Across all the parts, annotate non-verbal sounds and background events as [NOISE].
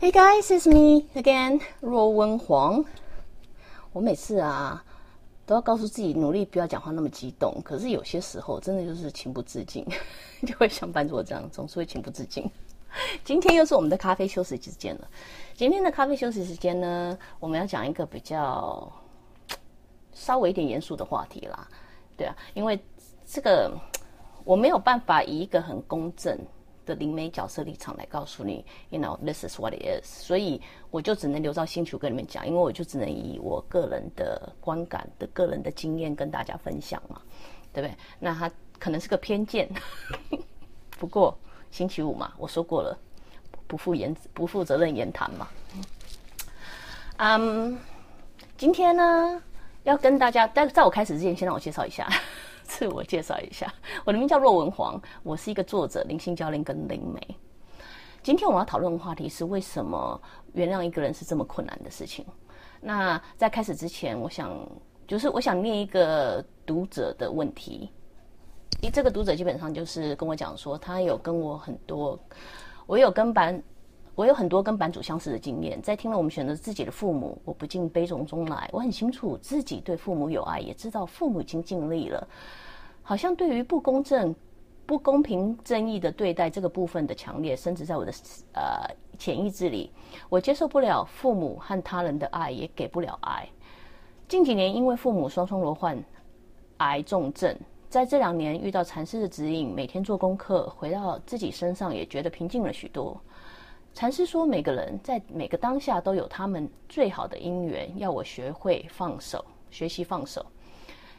Hey guys, it's me again，若温黄。我每次啊都要告诉自己努力不要讲话那么激动，可是有些时候真的就是情不自禁，[LAUGHS] 就会像班主这样，总是会情不自禁。今天又是我们的咖啡休息时间了。今天的咖啡休息时间呢，我们要讲一个比较稍微一点严肃的话题啦。对啊，因为这个我没有办法以一个很公正。的灵媒角色立场来告诉你，you know this is what it is，所以我就只能留到星球跟你们讲，因为我就只能以我个人的观感的个人的经验跟大家分享嘛，对不对？那他可能是个偏见，[LAUGHS] 不过星期五嘛，我说过了，不负言不负责任言谈嘛。嗯，今天呢要跟大家，在在我开始之前，先让我介绍一下。自我介绍一下，我的名叫若文黄，我是一个作者、灵性教练跟灵媒。今天我要讨论的话题是为什么原谅一个人是这么困难的事情。那在开始之前，我想就是我想念一个读者的问题。这个读者基本上就是跟我讲说，他有跟我很多，我有跟版。我有很多跟版主相似的经验，在听了我们选择自己的父母，我不禁悲从中来。我很清楚自己对父母有爱，也知道父母已经尽力了。好像对于不公正、不公平、正义的对待这个部分的强烈，甚至在我的呃潜意识里，我接受不了父母和他人的爱，也给不了爱。近几年因为父母双双罹患癌重症，在这两年遇到禅师的指引，每天做功课，回到自己身上，也觉得平静了许多。禅师说，每个人在每个当下都有他们最好的因缘，要我学会放手，学习放手。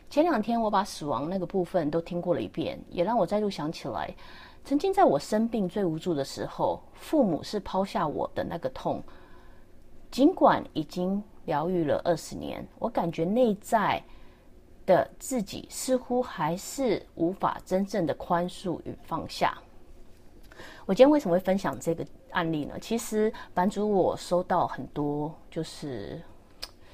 前两天我把死亡那个部分都听过了一遍，也让我再度想起来，曾经在我生病最无助的时候，父母是抛下我的那个痛。尽管已经疗愈了二十年，我感觉内在的自己似乎还是无法真正的宽恕与放下。我今天为什么会分享这个案例呢？其实版主我收到很多就是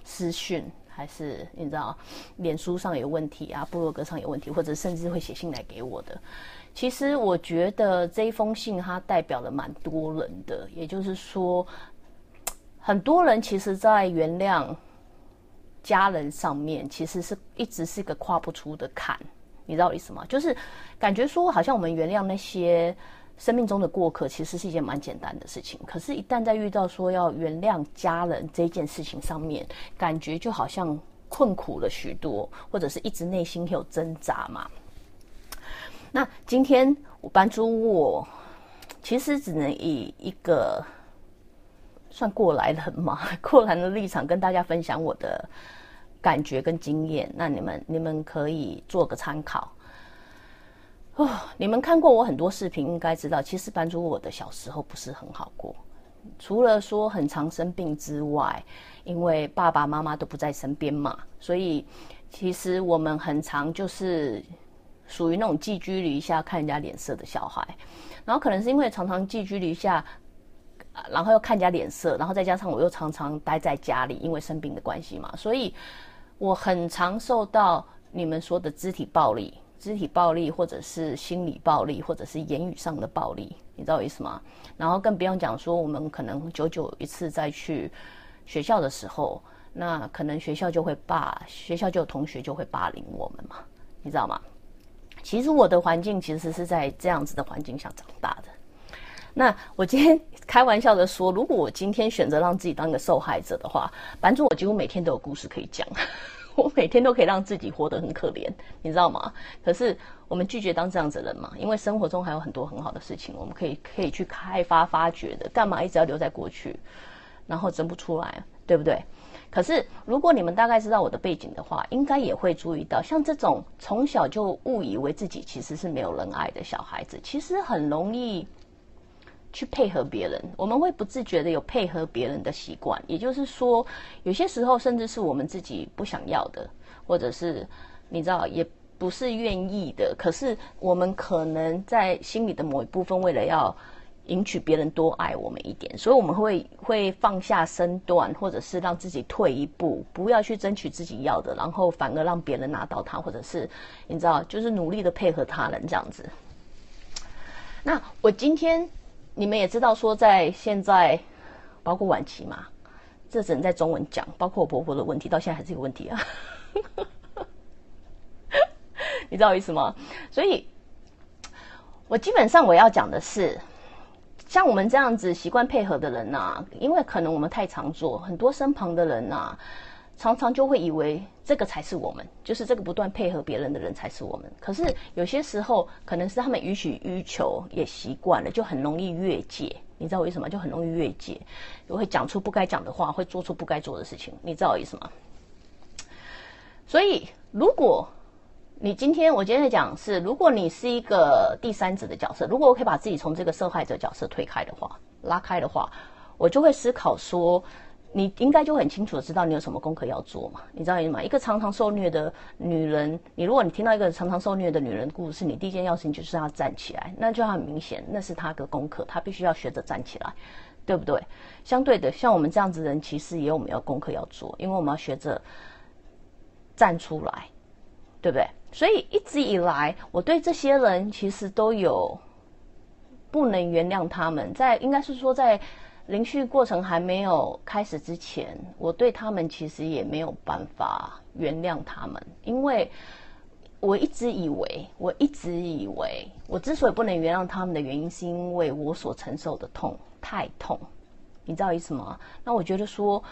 私讯，还是你知道，脸书上有问题啊，部落格上有问题，或者甚至会写信来给我的。其实我觉得这一封信它代表了蛮多人的，也就是说，很多人其实，在原谅家人上面，其实是一直是一个跨不出的坎。你知道我意思吗？就是感觉说，好像我们原谅那些。生命中的过客其实是一件蛮简单的事情，可是，一旦在遇到说要原谅家人这件事情上面，感觉就好像困苦了许多，或者是一直内心有挣扎嘛。那今天我班主我其实只能以一个算过来人嘛，[LAUGHS] 过来人的立场跟大家分享我的感觉跟经验，那你们你们可以做个参考。哦，你们看过我很多视频，应该知道，其实班主我的小时候不是很好过。除了说很常生病之外，因为爸爸妈妈都不在身边嘛，所以其实我们很常就是属于那种寄居篱下看人家脸色的小孩。然后可能是因为常常寄居篱下，然后又看人家脸色，然后再加上我又常常待在家里，因为生病的关系嘛，所以我很常受到你们说的肢体暴力。肢体暴力，或者是心理暴力，或者是言语上的暴力，你知道我意思吗？然后更不用讲说，我们可能久久一次再去学校的时候，那可能学校就会霸，学校就有同学就会霸凌我们嘛，你知道吗？其实我的环境其实是在这样子的环境下长大的。那我今天 [LAUGHS] 开玩笑的说，如果我今天选择让自己当个受害者的话，反正我几乎每天都有故事可以讲。我每天都可以让自己活得很可怜，你知道吗？可是我们拒绝当这样子的人嘛，因为生活中还有很多很好的事情，我们可以可以去开发发掘的。干嘛一直要留在过去，然后争不出来，对不对？可是如果你们大概知道我的背景的话，应该也会注意到，像这种从小就误以为自己其实是没有人爱的小孩子，其实很容易去配合别人，我们会不自觉的有配合别人的习惯。也就是说，有些时候甚至是我们自己不想要的，或者是你知道也不是愿意的，可是我们可能在心里的某一部分，为了要。引取别人多爱我们一点，所以我们会会放下身段，或者是让自己退一步，不要去争取自己要的，然后反而让别人拿到它，或者是你知道，就是努力的配合他人这样子。那我今天你们也知道，说在现在，包括晚期嘛，这只能在中文讲，包括我婆婆的问题，到现在还是有问题啊。[LAUGHS] 你知道我意思吗？所以，我基本上我要讲的是。像我们这样子习惯配合的人呐，因为可能我们太常做，很多身旁的人呐，常常就会以为这个才是我们，就是这个不断配合别人的人才是我们。可是有些时候，可能是他们予取予求也习惯了，就很容易越界。你知道为什么？就很容易越界，会讲出不该讲的话，会做出不该做的事情。你知道我意思吗？所以如果。你今天，我今天在讲是，如果你是一个第三者的角色，如果我可以把自己从这个受害者角色推开的话，拉开的话，我就会思考说，你应该就很清楚的知道你有什么功课要做嘛？你知道吗？一个常常受虐的女人，你如果你听到一个常常受虐的女人故事，你第一件要事情就是要站起来，那就很明显，那是她的功课，她必须要学着站起来，对不对？相对的，像我们这样子人，其实也有我们要功课要做，因为我们要学着站出来，对不对？所以一直以来，我对这些人其实都有不能原谅他们。在应该是说，在灵续过程还没有开始之前，我对他们其实也没有办法原谅他们，因为我一直以为，我一直以为，我之所以不能原谅他们的原因，是因为我所承受的痛太痛，你知道意思吗？那我觉得说。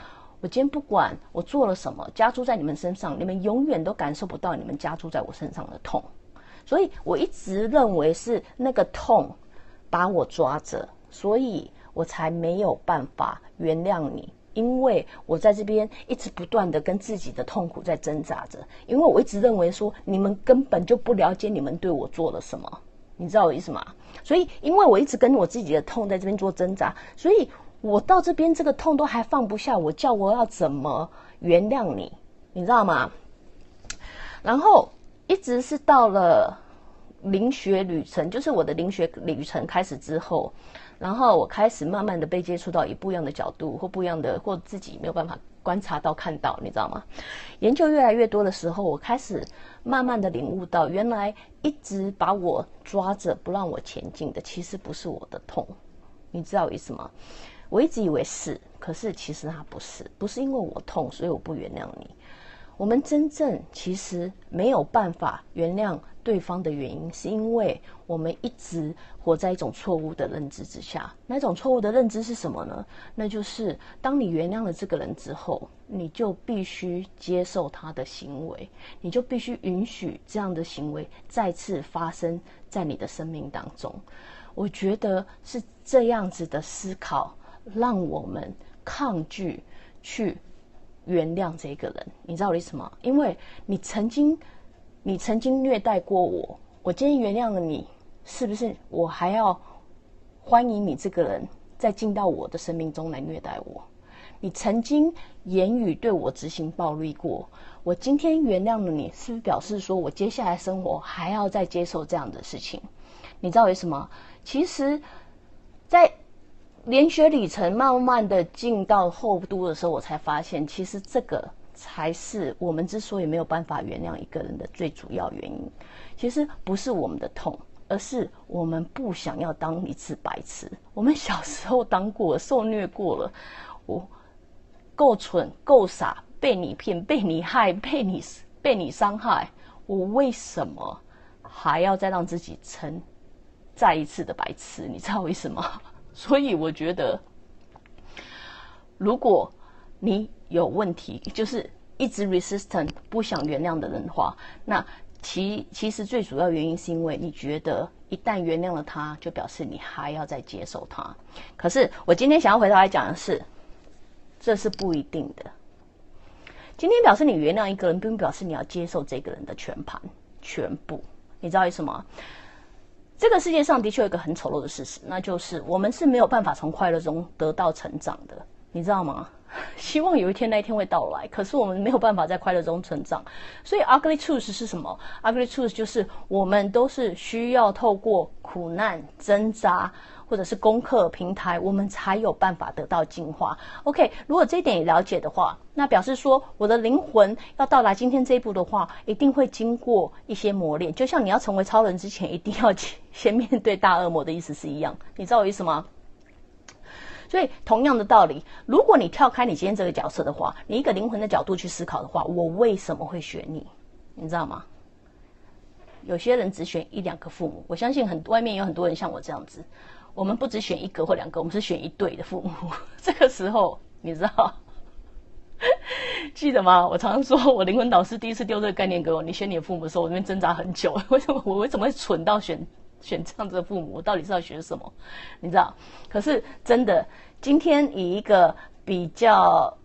我今天不管我做了什么，加诸在你们身上，你们永远都感受不到你们加诸在我身上的痛。所以我一直认为是那个痛把我抓着，所以我才没有办法原谅你，因为我在这边一直不断的跟自己的痛苦在挣扎着。因为我一直认为说你们根本就不了解你们对我做了什么，你知道我意思吗？所以因为我一直跟我自己的痛在这边做挣扎，所以。我到这边这个痛都还放不下，我叫我要怎么原谅你？你知道吗？然后一直是到了灵学旅程，就是我的灵学旅程开始之后，然后我开始慢慢的被接触到以不一样的角度或不一样的或自己没有办法观察到看到，你知道吗？研究越来越多的时候，我开始慢慢的领悟到，原来一直把我抓着不让我前进的，其实不是我的痛，你知道我意思吗？我一直以为是，可是其实他不是，不是因为我痛，所以我不原谅你。我们真正其实没有办法原谅对方的原因，是因为我们一直活在一种错误的认知之下。那种错误的认知是什么呢？那就是当你原谅了这个人之后，你就必须接受他的行为，你就必须允许这样的行为再次发生在你的生命当中。我觉得是这样子的思考。让我们抗拒去原谅这个人，你知道我意思吗？因为你曾经，你曾经虐待过我，我今天原谅了你，是不是我还要欢迎你这个人再进到我的生命中来虐待我？你曾经言语对我执行暴力过，我今天原谅了你，是不是表示说我接下来生活还要再接受这样的事情？你知道为什么？其实，在连学里程慢慢的进到后都的时候，我才发现，其实这个才是我们之所以没有办法原谅一个人的最主要原因。其实不是我们的痛，而是我们不想要当一次白痴。我们小时候当过，受虐过了，我够蠢够傻，被你骗，被你害，被你被你伤害，我为什么还要再让自己成再一次的白痴？你知道为什么？[LAUGHS] 所以我觉得，如果你有问题，就是一直 resistant 不想原谅的人的话，那其其实最主要原因是因为你觉得一旦原谅了他，就表示你还要再接受他。可是我今天想要回头来讲的是，这是不一定的。今天表示你原谅一个人，并不表示你要接受这个人的全盘全部。你知道为什么？这个世界上的确有一个很丑陋的事实，那就是我们是没有办法从快乐中得到成长的，你知道吗？[LAUGHS] 希望有一天那一天会到来，可是我们没有办法在快乐中成长。所以，ugly truth 是什么？ugly truth 就是我们都是需要透过苦难挣扎。或者是功课平台，我们才有办法得到进化。OK，如果这一点也了解的话，那表示说我的灵魂要到达今天这一步的话，一定会经过一些磨练。就像你要成为超人之前，一定要先面对大恶魔的意思是一样。你知道我意思吗？所以同样的道理，如果你跳开你今天这个角色的话，你一个灵魂的角度去思考的话，我为什么会选你？你知道吗？有些人只选一两个父母，我相信很外面有很多人像我这样子。我们不只选一个或两个，我们是选一对的父母。[LAUGHS] 这个时候，你知道，记得吗？我常常说，我灵魂导师第一次丢这个概念给我，你选你的父母的时候，我那边挣扎很久。为什么我为什么会蠢到选选这样子的父母？我到底是要选什么？你知道？可是真的，今天以一个比较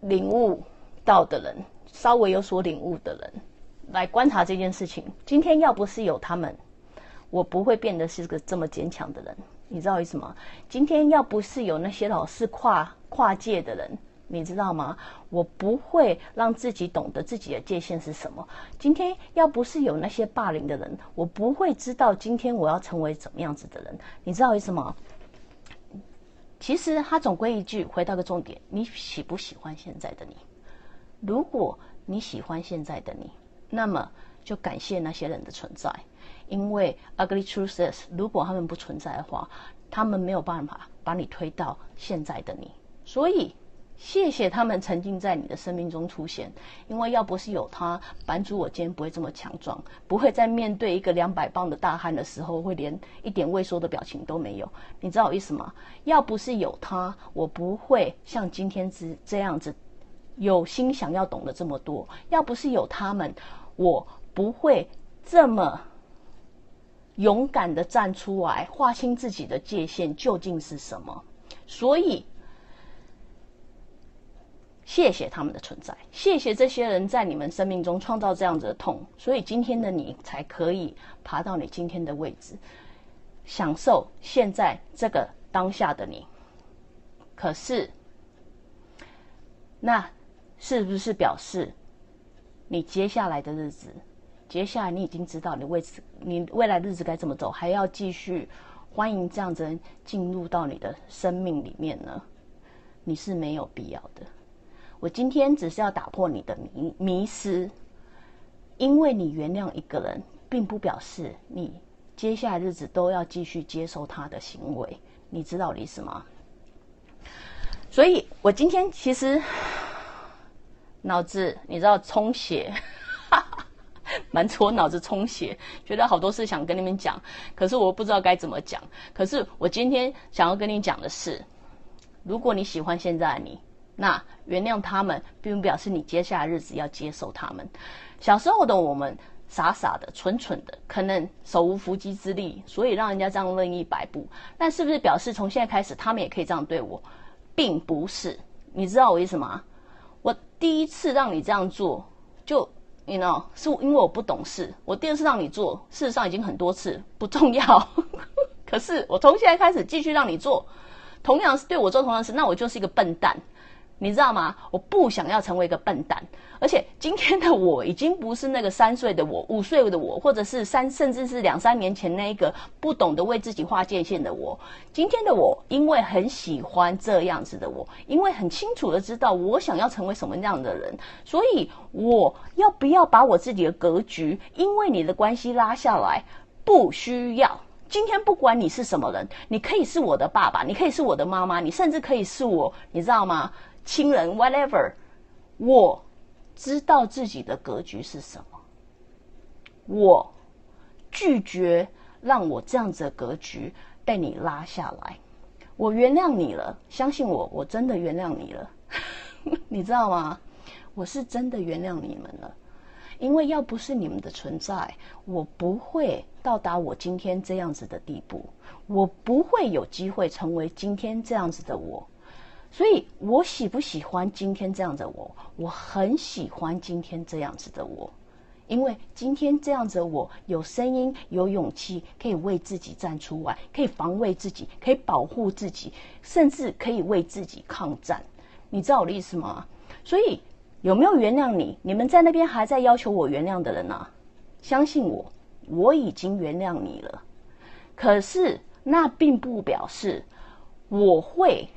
领悟到的人，稍微有所领悟的人来观察这件事情，今天要不是有他们，我不会变得是个这么坚强的人。你知道为什么？今天要不是有那些老是跨跨界的人，你知道吗？我不会让自己懂得自己的界限是什么。今天要不是有那些霸凌的人，我不会知道今天我要成为怎么样子的人。你知道为什么？其实他总归一句，回到个重点：你喜不喜欢现在的你？如果你喜欢现在的你，那么就感谢那些人的存在。因为 ugly truths，如果他们不存在的话，他们没有办法把你推到现在的你。所以，谢谢他们曾经在你的生命中出现。因为要不是有他，版主我今天不会这么强壮，不会在面对一个两百磅的大汉的时候，会连一点畏缩的表情都没有。你知道我意思吗？要不是有他，我不会像今天这这样子，有心想要懂得这么多。要不是有他们，我不会这么。勇敢的站出来，划清自己的界限究竟是什么？所以，谢谢他们的存在，谢谢这些人在你们生命中创造这样子的痛，所以今天的你才可以爬到你今天的位置，享受现在这个当下的你。可是，那是不是表示你接下来的日子？接下来你已经知道你为此，你未来日子该怎么走，还要继续欢迎这样子人进入到你的生命里面呢？你是没有必要的。我今天只是要打破你的迷迷失，因为你原谅一个人，并不表示你接下来日子都要继续接受他的行为。你知道我的意思吗？所以我今天其实脑子你知道充血。[LAUGHS] 满戳脑子充血，觉得好多事想跟你们讲，可是我不知道该怎么讲。可是我今天想要跟你讲的是，如果你喜欢现在的你，那原谅他们，并不表示你接下来日子要接受他们。小时候的我们傻傻的、蠢蠢的，可能手无缚鸡之力，所以让人家这样任意摆布。但是不是表示从现在开始，他们也可以这样对我？并不是。你知道我意思吗？我第一次让你这样做，就。你 know 是因为我不懂事，我第二次让你做，事实上已经很多次不重要，[LAUGHS] 可是我从现在开始继续让你做，同样是对我做同样的事，那我就是一个笨蛋。你知道吗？我不想要成为一个笨蛋，而且今天的我已经不是那个三岁的我、五岁的我，或者是三甚至是两三年前那一个不懂得为自己划界限的我。今天的我，因为很喜欢这样子的我，因为很清楚的知道我想要成为什么样的人，所以我要不要把我自己的格局因为你的关系拉下来？不需要。今天不管你是什么人，你可以是我的爸爸，你可以是我的妈妈，你甚至可以是我，你知道吗？亲人，whatever，我知道自己的格局是什么。我拒绝让我这样子的格局被你拉下来。我原谅你了，相信我，我真的原谅你了。[LAUGHS] 你知道吗？我是真的原谅你们了，因为要不是你们的存在，我不会到达我今天这样子的地步，我不会有机会成为今天这样子的我。所以，我喜不喜欢今天这样的我？我很喜欢今天这样子的我，因为今天这样子的，我有声音、有勇气，可以为自己站出来，可以防卫自己，可以保护自己，甚至可以为自己抗战。你知道我的意思吗？所以有没有原谅你？你们在那边还在要求我原谅的人呢？相信我，我已经原谅你了。可是那并不表示我会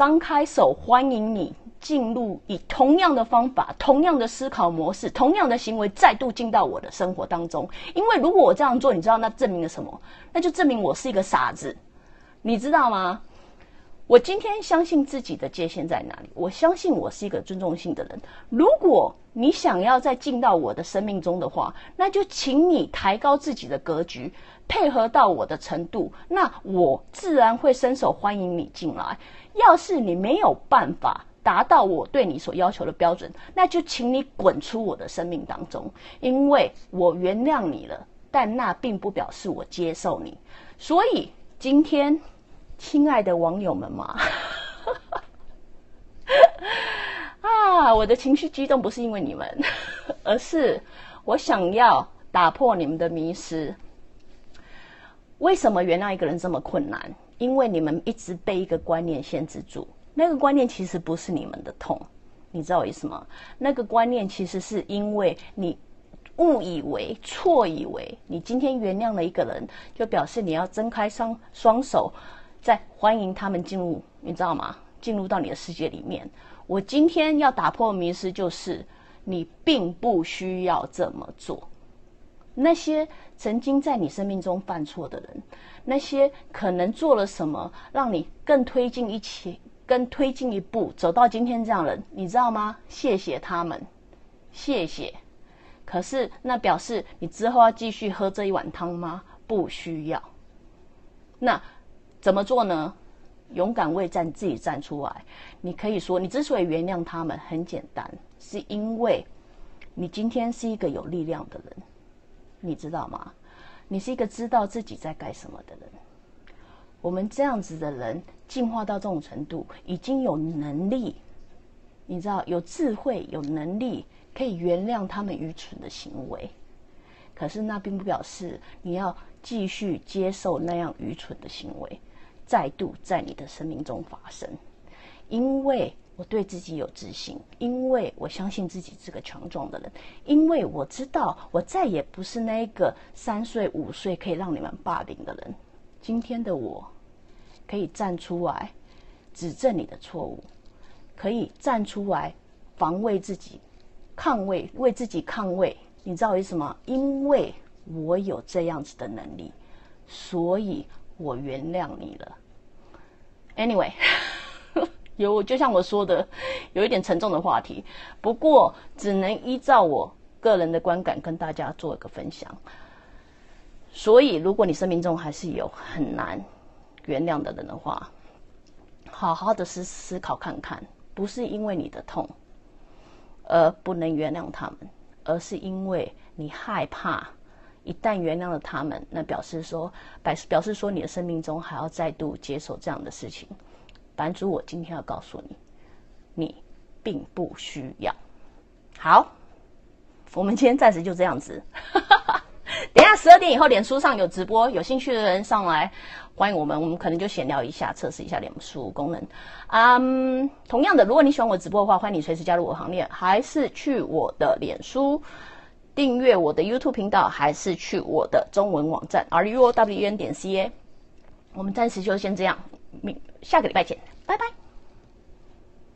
张开手欢迎你。进入以同样的方法、同样的思考模式、同样的行为再度进到我的生活当中。因为如果我这样做，你知道那证明了什么？那就证明我是一个傻子，你知道吗？我今天相信自己的界限在哪里？我相信我是一个尊重性的人。如果你想要再进到我的生命中的话，那就请你抬高自己的格局，配合到我的程度，那我自然会伸手欢迎你进来。要是你没有办法，达到我对你所要求的标准，那就请你滚出我的生命当中，因为我原谅你了，但那并不表示我接受你。所以今天，亲爱的网友们嘛，[LAUGHS] 啊，我的情绪激动不是因为你们，[LAUGHS] 而是我想要打破你们的迷失。为什么原谅一个人这么困难？因为你们一直被一个观念限制住。那个观念其实不是你们的痛，你知道我意思吗？那个观念其实是因为你误以为、错以为，你今天原谅了一个人，就表示你要睁开双双手，在欢迎他们进入，你知道吗？进入到你的世界里面。我今天要打破迷思，就是你并不需要这么做。那些曾经在你生命中犯错的人，那些可能做了什么让你更推进一起。更推进一步走到今天这样人，你知道吗？谢谢他们，谢谢。可是那表示你之后要继续喝这一碗汤吗？不需要。那怎么做呢？勇敢为站自己站出来。你可以说，你之所以原谅他们，很简单，是因为你今天是一个有力量的人，你知道吗？你是一个知道自己在干什么的人。我们这样子的人进化到这种程度，已经有能力，你知道，有智慧、有能力，可以原谅他们愚蠢的行为。可是那并不表示你要继续接受那样愚蠢的行为再度在你的生命中发生。因为我对自己有自信，因为我相信自己是个强壮的人，因为我知道我再也不是那个三岁、五岁可以让你们霸凌的人。今天的我，可以站出来指正你的错误，可以站出来防卫自己、抗卫为自己抗卫。你知道为什么？因为我有这样子的能力，所以我原谅你了。Anyway，[LAUGHS] 有就像我说的，[LAUGHS] 有一点沉重的话题，不过只能依照我个人的观感跟大家做一个分享。所以，如果你生命中还是有很难原谅的人的话，好好的思思考看看，不是因为你的痛而不能原谅他们，而是因为你害怕，一旦原谅了他们，那表示说，表示表示说你的生命中还要再度接受这样的事情。版主，我今天要告诉你，你并不需要。好，我们今天暂时就这样子。[LAUGHS] 等下十二点以后，脸书上有直播，有兴趣的人上来欢迎我们。我们可能就闲聊一下，测试一下脸书功能。嗯，同样的，如果你喜欢我直播的话，欢迎你随时加入我行列，还是去我的脸书订阅我的 YouTube 频道，还是去我的中文网站 r u o w n 点 c a。我们暂时就先这样，明下个礼拜见，拜拜。